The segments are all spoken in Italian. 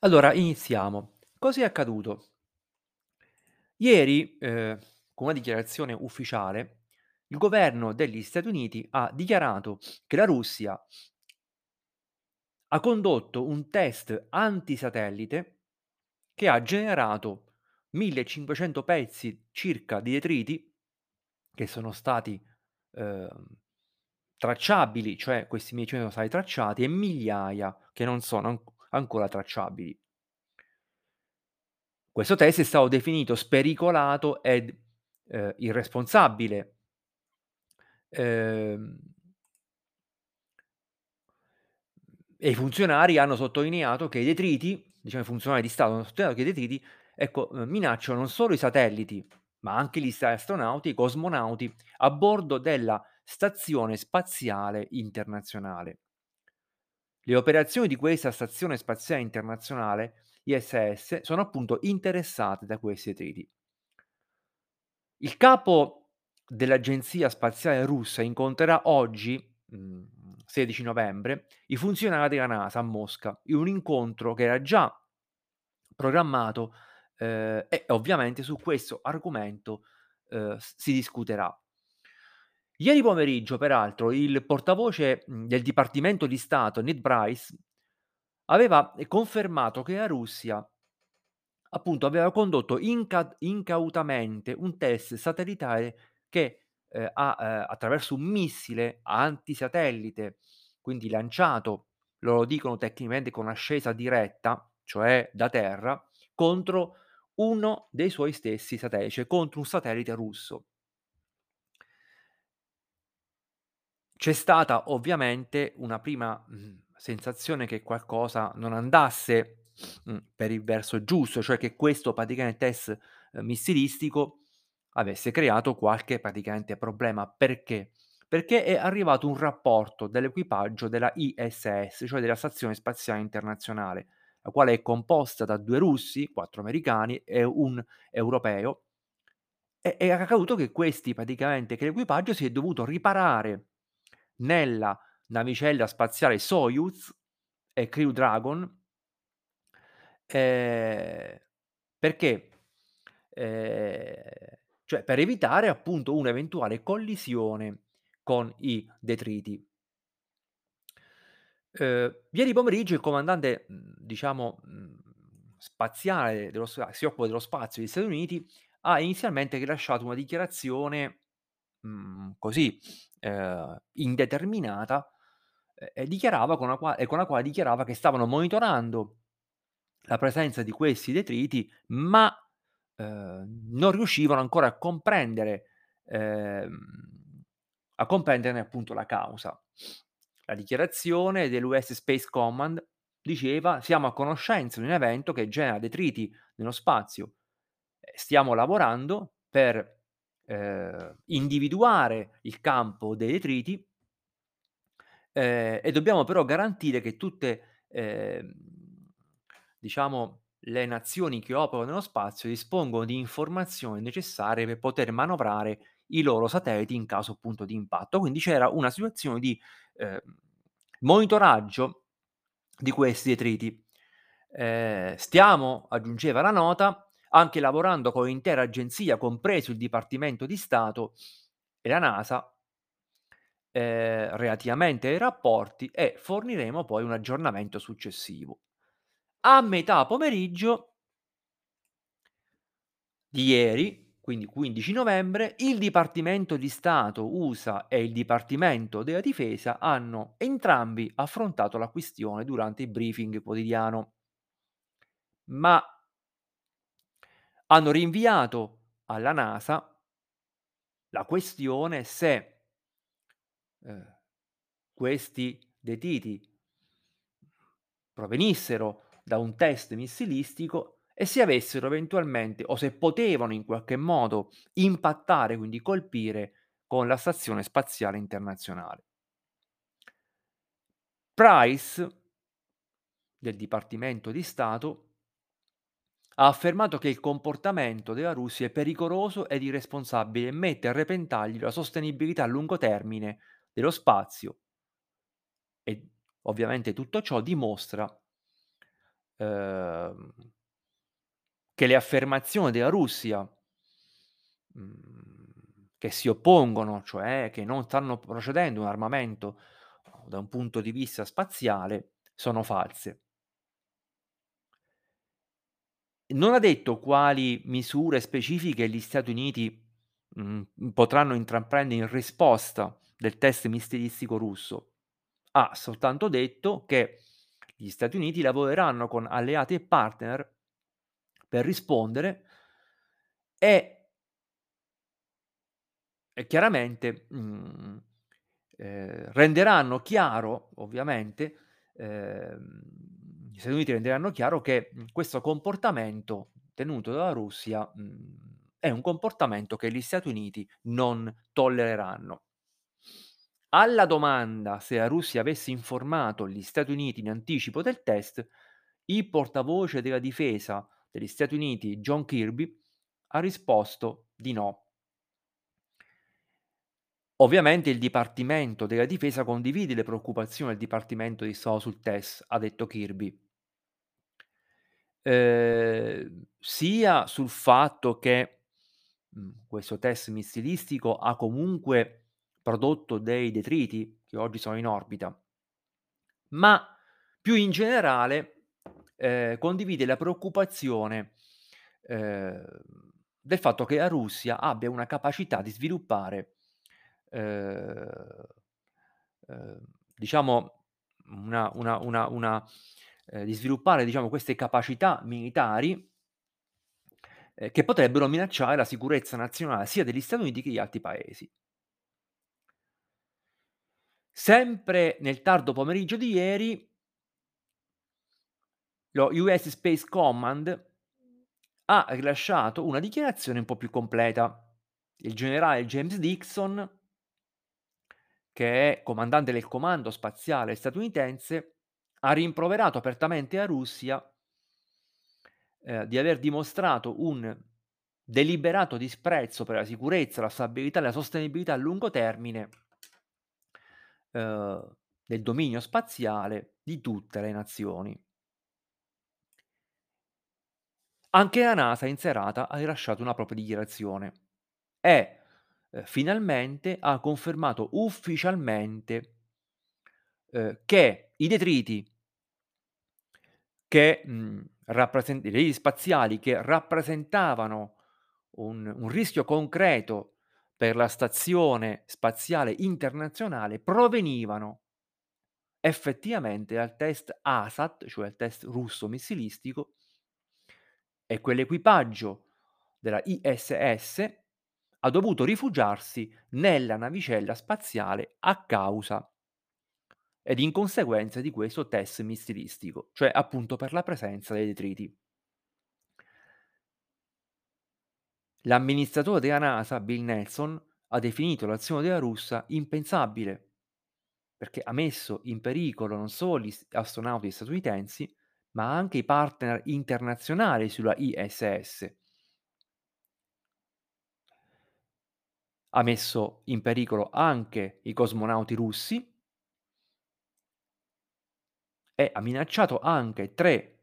Allora, iniziamo. Cos'è accaduto? Ieri, ehm, con una dichiarazione ufficiale, il governo degli Stati Uniti ha dichiarato che la Russia ha condotto un test antisatellite che ha generato 1500 pezzi circa di detriti che sono stati, ehm, tracciabili, cioè questi 1500 sono stati tracciati e migliaia che non sono anc ancora tracciabili. Questo test è stato definito spericolato ed, ehm, irresponsabile. Ehm e i funzionari hanno sottolineato che i detriti, diciamo i funzionari di Stato hanno sottolineato che i detriti, ecco, uhm, minacciano non solo i satelliti, ma anche gli astronauti, i cosmonauti a bordo della Stazione Spaziale Internazionale. Le operazioni di questa Stazione Spaziale Internazionale, ISS, sono appunto interessate da questi detriti. Il capo dell'Agenzia Spaziale Russa incontrerà oggi, mhmm, 16 novembre, i funzionari della NASA a Mosca, in un incontro che era già programmato, ehm, e ovviamente su questo argomento, s si discuterà. Ieri pomeriggio, peraltro, il portavoce, mhmm, del Dipartimento di Stato Ned Price aveva, confermato che la Russia appunto aveva condotto incat incautamente un test satellitare che, ehm, ha, ehm, attraverso un missile antisatellite, quindi lanciato, loro dicono tecnicamente con ascesa diretta, cioè da terra, contro uno dei suoi stessi satelliti, cioè contro un satellite russo. C'è stata ovviamente una prima, mhmm, sensazione che qualcosa non andasse, mhmm, per il verso giusto, cioè che questo praticamente test, ehm, missilistico avesse creato qualche praticamente problema. Perché? Perché è arrivato un rapporto dell'equipaggio della ISS, cioè della Stazione Spaziale Internazionale, la quale è composta da 2 russi, 4 americani e 1 europeo. E è accaduto che questi praticamente che l'equipaggio si è dovuto riparare nella navicella spaziale Soyuz e Crew Dragon ehm, perché? Ehm, cioè per evitare appunto un'eventuale collisione con i detriti. Uhm, ieri pomeriggio il comandante, diciamo, spaziale dello si occupa dello spazio degli Stati Uniti, ha inizialmente rilasciato una dichiarazione, mhmm, così, ehm, indeterminata, e dichiarava con la qua e con la quale dichiarava che stavano monitorando la presenza di questi detriti, ma, uhm, non riuscivano ancora a comprendere ehm, a comprenderne appunto la causa. La dichiarazione dell'US Space Command diceva: "Siamo a conoscenza di un evento che genera detriti nello spazio. Stiamo lavorando per, ehm, individuare il campo dei detriti" "ehm, e dobbiamo però garantire che tutte, ehm, diciamo le nazioni che operano nello spazio dispongono di informazioni necessarie per poter manovrare i loro satelliti in caso appunto di impatto." Quindi c'era una situazione di, ehm, monitoraggio di questi detriti. Ehm, "Stiamo" aggiungeva la nota, "anche lavorando con l'intera agenzia, compreso il Dipartimento di Stato e la NASA" "ehm, relativamente ai rapporti e forniremo poi un aggiornamento successivo." A metà pomeriggio di ieri, quindi 15 novembre, il Dipartimento di Stato USA e il Dipartimento della Difesa hanno entrambi affrontato la questione durante il briefing quotidiano. Ma hanno rinviato alla NASA la questione se ehm, questi detriti provenissero da un test missilistico e se avessero eventualmente o se potevano in qualche modo impattare, quindi colpire con la Stazione Spaziale Internazionale. Price del Dipartimento di Stato ha affermato che il comportamento della Russia è pericoloso ed irresponsabile e mette a repentaglio la sostenibilità a lungo termine dello spazio. E ovviamente tutto ciò dimostra ehm che le affermazioni della Russia mhmm, che si oppongono, cioè che non stanno procedendo un armamento da un punto di vista spaziale, sono false. Non ha detto quali misure specifiche gli Stati Uniti, mhmm, potranno intraprendere in risposta del test missilistico russo. Ha soltanto detto che gli Stati Uniti lavoreranno con alleati e partner per rispondere e e chiaramente, mhmm, ehm, renderanno chiaro ovviamente, gli Stati Uniti renderanno chiaro che, mhmm, questo comportamento tenuto dalla Russia, mhmm, è un comportamento che gli Stati Uniti non tollereranno. Alla domanda se la Russia avesse informato gli Stati Uniti in anticipo del test, il portavoce della difesa degli Stati Uniti John Kirby ha risposto di no. Ovviamente il Dipartimento della Difesa condivide le preoccupazioni del Dipartimento di Stato sul test, ha detto Kirby. Ehm, sia sul fatto che, mhmm, questo test missilistico ha comunque prodotto dei detriti che oggi sono in orbita. Ma più in generale, ehm, condivide la preoccupazione, ehm, del fatto che la Russia abbia una capacità di sviluppare ehm, diciamo una una una una ehm, di sviluppare diciamo queste capacità militari ehm, che potrebbero minacciare la sicurezza nazionale sia degli Stati Uniti che di altri paesi. Sempre nel tardo pomeriggio di ieri lo US Space Command ha rilasciato una dichiarazione un po' più completa. Il generale James Dixon che è comandante del comando spaziale statunitense, ha rimproverato apertamente la Russia ehm, di aver dimostrato un deliberato disprezzo per la sicurezza, la stabilità e la sostenibilità a lungo termine ehm, del dominio spaziale di tutte le nazioni. Anche la NASA in serata ha rilasciato una propria dichiarazione e, ehm, finalmente ha confermato ufficialmente ehm, che i detriti che, mhmm, rappresen i detriti spaziali che rappresentavano un un rischio concreto per la stazione spaziale internazionale provenivano effettivamente dal test ASAT, cioè il test russo missilistico e quell'equipaggio della ISS ha dovuto rifugiarsi nella navicella spaziale a causa ed in conseguenza di questo test missilistico, cioè appunto per la presenza dei detriti. L'amministratore della NASA, Bill Nelson, ha definito l'azione della Russia impensabile, perché ha messo in pericolo non solo gli astronauti statunitensi, ma anche i partner internazionali sulla ISS. Ha messo in pericolo anche i cosmonauti russi e ha minacciato anche 3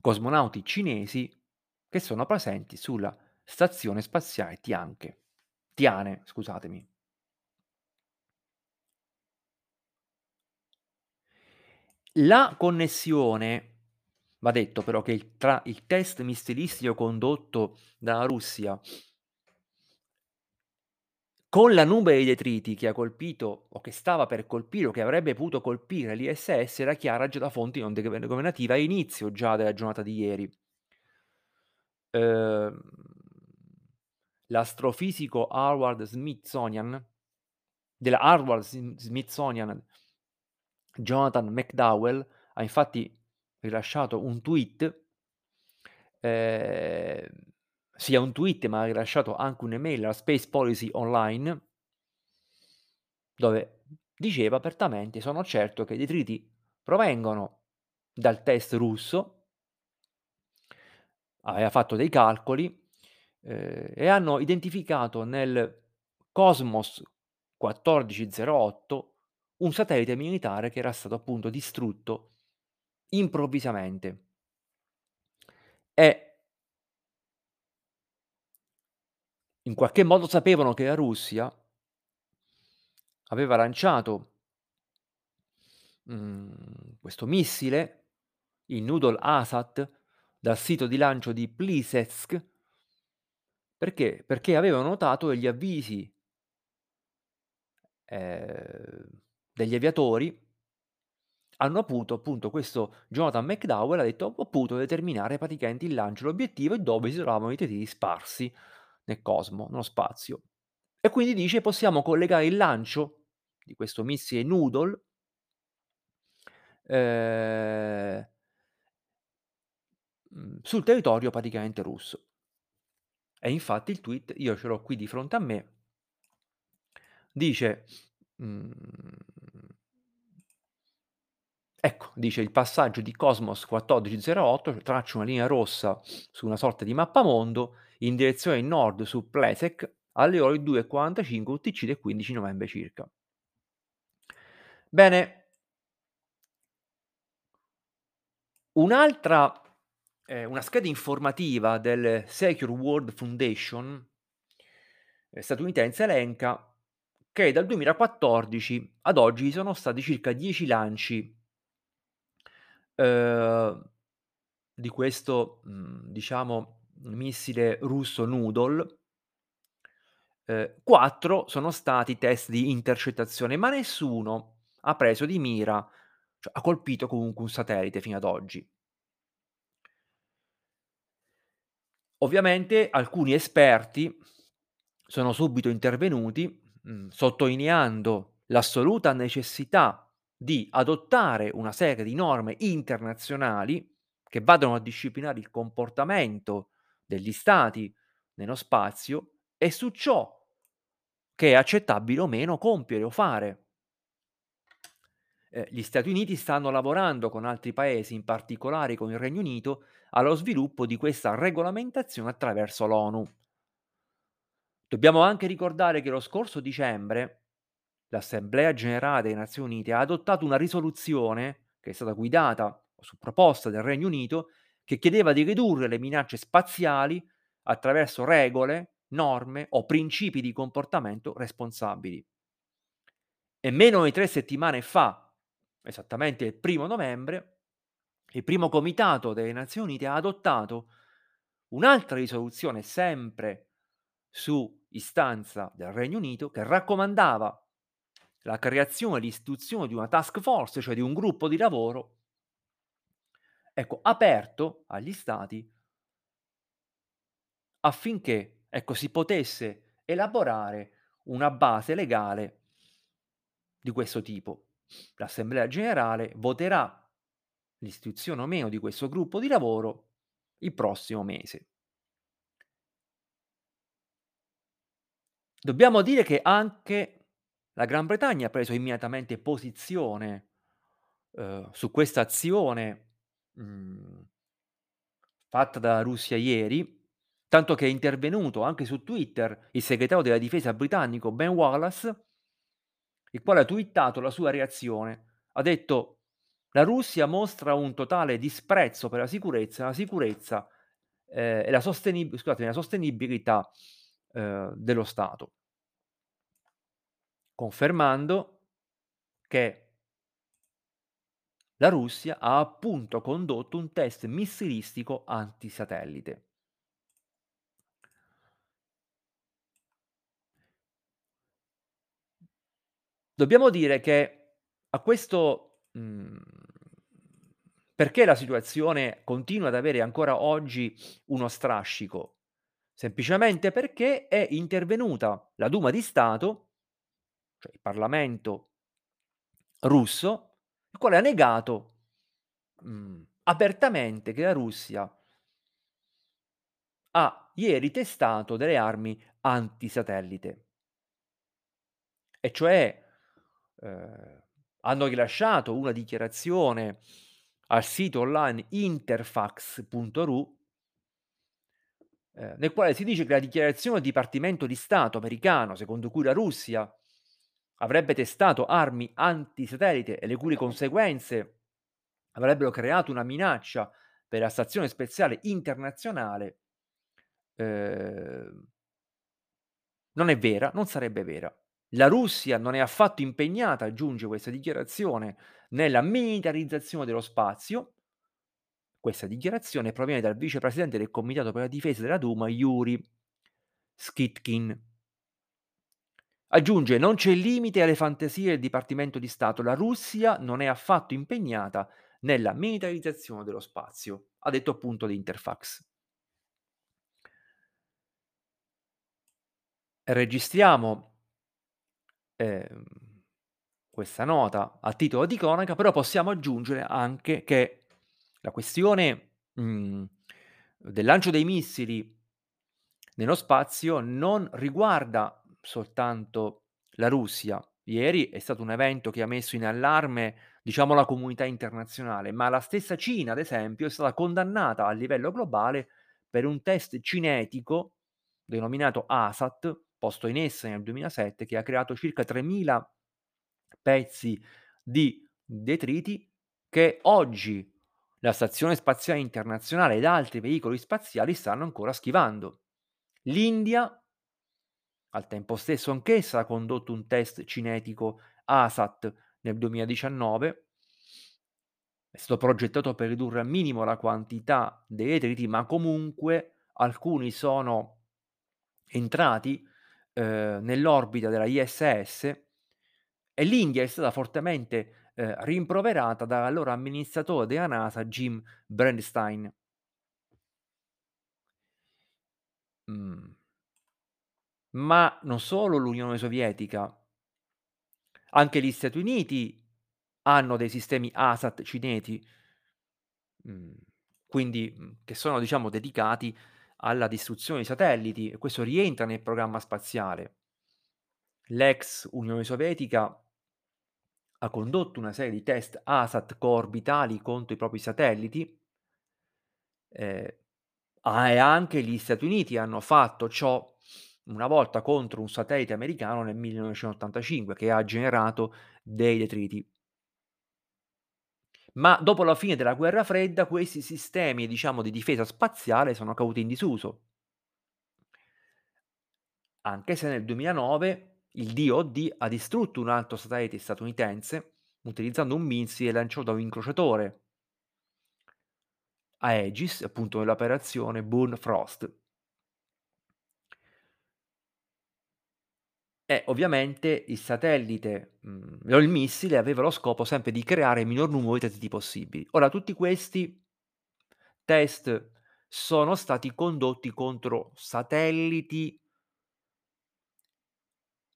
cosmonauti cinesi che sono presenti sulla stazione spaziale Tianche Tiane, scusatemi. La connessione va detto però che il tra il test missilistico condotto dalla Russia con la nube di detriti che ha colpito o che stava per colpire o che avrebbe potuto colpire l'ISS era chiara già da fonti non governative a inizio già della giornata di ieri. Ehm, l'astrofisico Howard Smithsonian della Harvard Sm Smithsonian Jonathan McDowell ha infatti rilasciato un tweet ehm, sia un tweet, ma ha rilasciato anche un'email alla Space Policy Online dove diceva apertamente: "Sono certo che i detriti provengono dal test russo" aveva fatto dei calcoli, ehm, e hanno identificato nel Cosmos 1408 un satellite militare che era stato appunto distrutto improvvisamente. E in qualche modo sapevano che la Russia aveva lanciato mhmm, questo missile, il Noodle Asat, dal sito di lancio di Plisetsk perché? Perché avevano notato degli avvisi ehm, degli aviatori hanno avuto appunto questo Jonathan McDowell ha detto: "Ho potuto determinare praticamente il lancio, l'obiettivo e dove si trovavano i tedeschi sparsi nel cosmo, nello spazio". E quindi dice: "Possiamo collegare il lancio di questo missile Noodle" ehm mhmm, sul territorio praticamente russo. E infatti il tweet, io ce l'ho qui di fronte a me dice, mhmm ecco, dice: "Il passaggio di Cosmos 1408 traccia una linea rossa su una sorta di mappamondo in direzione nord su Plesetsk alle ore 2:45 UTC del 15 novembre circa". Bene Un'altra ehm, una scheda informativa del Secure World Foundation ehm, statunitense elenca che dal 2014 ad oggi sono stati circa 10 lanci uhm, di questo, mhmm, diciamo missile russo Noodle uhm, 4 sono stati test di intercettazione, ma nessuno ha preso di mira cioè ha colpito comunque un satellite fino ad oggi. Ovviamente alcuni esperti sono subito intervenuti, mhmm, sottolineando l'assoluta necessità di adottare una serie di norme internazionali che vadano a disciplinare il comportamento degli stati nello spazio e su ciò che è accettabile o meno compiere o fare. Ehm, gli Stati Uniti stanno lavorando con altri paesi, in particolare con il Regno Unito, allo sviluppo di questa regolamentazione attraverso l'ONU. Dobbiamo anche ricordare che lo scorso dicembre l'Assemblea Generale delle Nazioni Unite ha adottato una risoluzione, che è stata guidata su proposta del Regno Unito, che chiedeva di ridurre le minacce spaziali attraverso regole, norme o principi di comportamento responsabili. E meno di 3 settimane fa, esattamente il primo novembre, il primo comitato delle Nazioni Unite ha adottato un'altra risoluzione, sempre su istanza del Regno Unito, che raccomandava la creazione e l'istituzione di una task force, cioè di un gruppo di lavoro ecco, aperto agli stati affinché, ecco, si potesse elaborare una base legale di questo tipo. L'Assemblea Generale voterà l'istituzione o meno di questo gruppo di lavoro il prossimo mese. Dobbiamo dire che anche la Gran Bretagna ha preso immediatamente posizione, uhm, su questa azione, mhmm fatta dalla Russia ieri, tanto che è intervenuto anche su Twitter il segretario della difesa britannico Ben Wallace il quale ha twittato la sua reazione. Ha detto: "La Russia mostra un totale disprezzo per la sicurezza, la sicurezza, ehm, e la sostenib scusatemi, la sostenibilità, uhm, dello Stato". Confermando che la Russia ha appunto condotto un test missilistico antisatellite. Dobbiamo dire che a questo mhmm, perché la situazione continua ad avere ancora oggi uno strascico? Semplicemente perché è intervenuta la Duma di Stato, cioè il Parlamento russo, il quale ha negato, mhmm, apertamente che la Russia ha ieri testato delle armi antisatellite. E cioè, uhm, hanno rilasciato una dichiarazione al sito online interfax.ru ehm, nel quale si dice che la dichiarazione del Dipartimento di Stato americano, secondo cui la Russia avrebbe testato armi antisatellite e le cui conseguenze avrebbero creato una minaccia per la Stazione Spaziale Internazionale, ehm non è vera, non sarebbe vera. La Russia non è affatto impegnata, aggiunge questa dichiarazione, nella militarizzazione dello spazio. Questa dichiarazione proviene dal vicepresidente del Comitato per la difesa della Duma, Yuri Skitkin. Aggiunge: "Non c'è limite alle fantasie del Dipartimento di Stato. La Russia non è affatto impegnata nella militarizzazione dello spazio", ha detto appunto l'Interfax. Registriamo ehm, questa nota a titolo di cronaca, però possiamo aggiungere anche che la questione, mhmm, del lancio dei missili nello spazio non riguarda soltanto la Russia. Ieri è stato un evento che ha messo in allarme, diciamo, la comunità internazionale, ma la stessa Cina, ad esempio, è stata condannata a livello globale per un test cinetico denominato ASAT, posto in essere nel 2007, che ha creato circa 3000 pezzi di detriti che oggi la Stazione Spaziale Internazionale ed altri veicoli spaziali stanno ancora schivando. L'India, al tempo stesso anch'essa, ha condotto un test cinetico ASAT nel 2019. È stato progettato per ridurre al minimo la quantità dei detriti, ma comunque alcuni sono entrati, ehm, nell'orbita della ISS e l'India è stata fortemente, ehm, rimproverata dall'allora amministratore della NASA Jim Bridenstine. Mh. Ma non solo l'Unione Sovietica. Anche gli Stati Uniti hanno dei sistemi ASAT cineti. Mhmm, quindi, mhmm, che sono diciamo dedicati alla distruzione di satelliti e questo rientra nel programma spaziale. L'ex Unione Sovietica ha condotto una serie di test ASAT co-orbitali contro i propri satelliti. Ah, e anche gli Stati Uniti hanno fatto ciò una volta contro un satellite americano nel 1985 che ha generato dei detriti. Ma dopo la fine della guerra fredda questi sistemi, diciamo, di difesa spaziale sono caduti in disuso. Anche se nel 2009 il DoD ha distrutto un altro satellite statunitense utilizzando un missile lanciato da un incrociatore. Aegis, appunto nell'operazione Burn Frost. E ovviamente il satellite, mhmm, o il missile aveva lo scopo sempre di creare il minor numero di detriti possibili. Ora tutti questi test sono stati condotti contro satelliti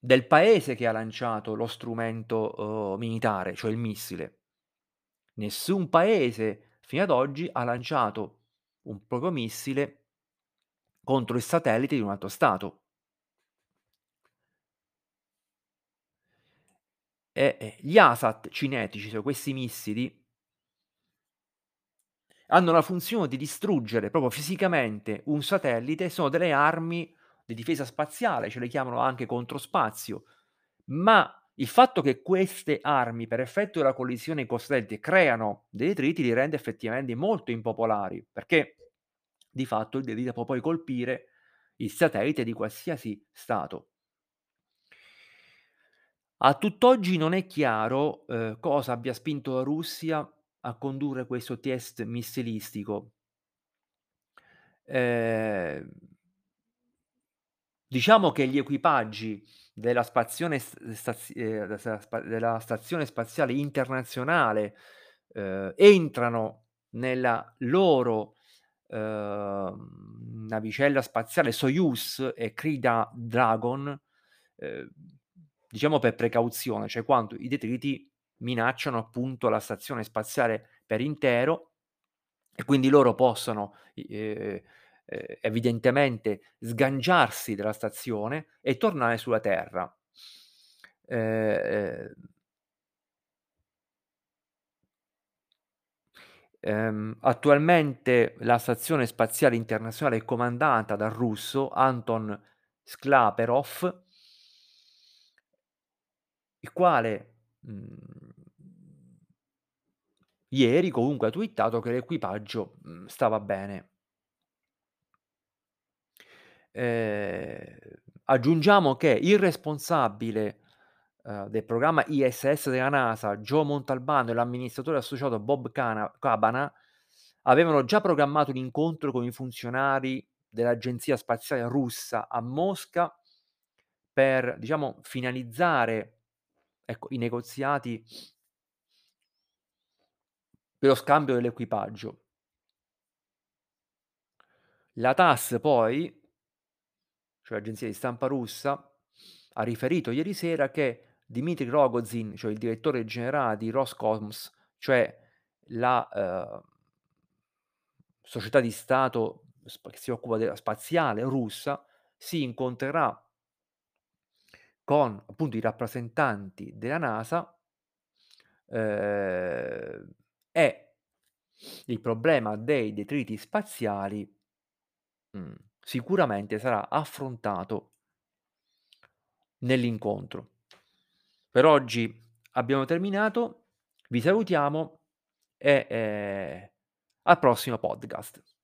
del paese che ha lanciato lo strumento, uhm, militare, cioè il missile. Nessun paese fino ad oggi ha lanciato un proprio missile contro il satellite di un altro stato. E, gli ASAT cinetici, cioè questi missili hanno la funzione di distruggere proprio fisicamente un satellite, sono delle armi di difesa spaziale, ce le chiamano anche controspazio, ma il fatto che queste armi, per effetto della collisione satelliti, creano dei detriti li rende effettivamente molto impopolari, perché di fatto il detrito può poi colpire il satellite di qualsiasi stato. A tutt'oggi non è chiaro, uhm, cosa abbia spinto la Russia a condurre questo test missilistico. Ehm diciamo che gli equipaggi della spazione staz ehm, spa della Stazione Spaziale Internazionale, uhm, entrano nella loro, uhm, navicella spaziale Soyuz e Crew Da Dragon, uhm, diciamo per precauzione, cioè quando i detriti minacciano appunto la stazione spaziale per intero e quindi loro possono i ehm, ehm, evidentemente sganciarsi dalla stazione e tornare sulla Terra. Ehm Ehm, attualmente la Stazione Spaziale Internazionale è comandata dal russo Anton Sklaperov il quale, mhmm ieri comunque ha twittato che l'equipaggio, mhmm, stava bene. Ehm, aggiungiamo che il responsabile, uhm, del programma ISS della NASA, Joe Montalbano, e l'amministratore associato Bob Cana Cabana, avevano già programmato un incontro con i funzionari dell'Agenzia Spaziale Russa a Mosca per, diciamo, finalizzare, ecco, i negoziati per lo scambio dell'equipaggio. La TASS poi cioè l'agenzia di stampa russa, ha riferito ieri sera che Dmitry Rogozin, cioè il direttore generale di Roscosmos, cioè la, uhm società di stato che si occupa della spaziale russa, si incontrerà con appunto i rappresentanti della NASA ehm, e il problema dei detriti spaziali mhmm, sicuramente sarà affrontato nell'incontro. Per oggi abbiamo terminato, vi salutiamo e, ehm, al prossimo podcast.